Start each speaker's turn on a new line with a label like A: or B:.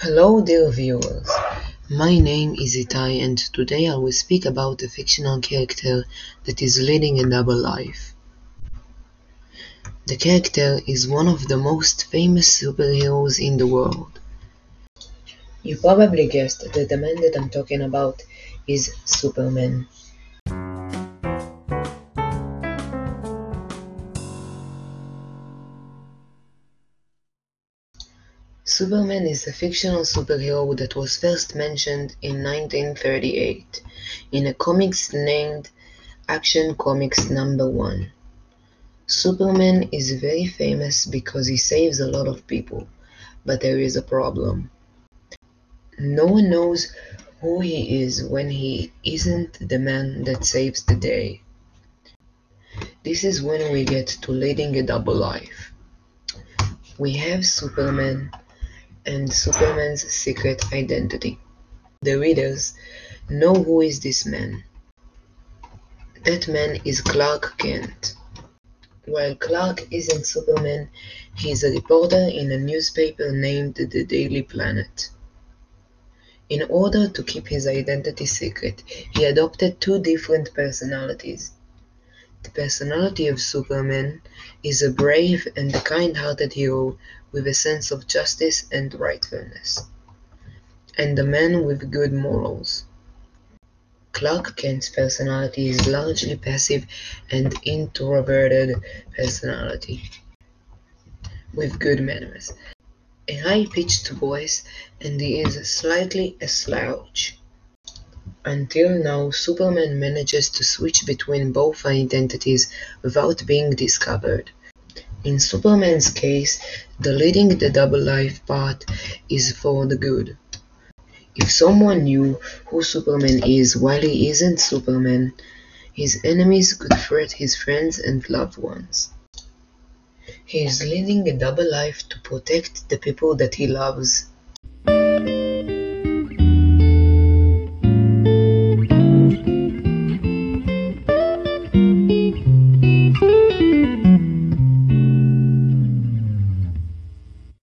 A: Hello dear viewers, my name is Itai and today I will speak about a fictional character that is leading a double life. The character is one of the most famous superheroes in the world. You probably guessed that the man that I'm talking about is Superman. Superman is a fictional superhero that was first mentioned in 1938 in a comics named Action Comics number 1. Superman is very famous because he saves a lot of people, but there is a problem. No one knows who he is when he isn't the man that saves the day. This is when we get to leading a double life. We have Superman and Superman's secret identity. The readers know who is this man. That man is Clark Kent. While Clark isn't Superman, he is a reporter in a newspaper named The Daily Planet. In order to keep his identity secret, he adopted two different personalities. The personality of Superman is a brave and kind-hearted hero with a sense of justice and rightfulness, and a man with good morals. Clark Kent's personality is largely passive and introverted personality, with good manners, a high-pitched voice, and he is slightly a slouch. Until now, Superman manages to switch between both identities without being discovered. In Superman's case, the leading the double life part is for the good. If someone knew who Superman is while he isn't Superman, his enemies could threat his friends and loved ones. He is leading a double life to protect the people that he loves.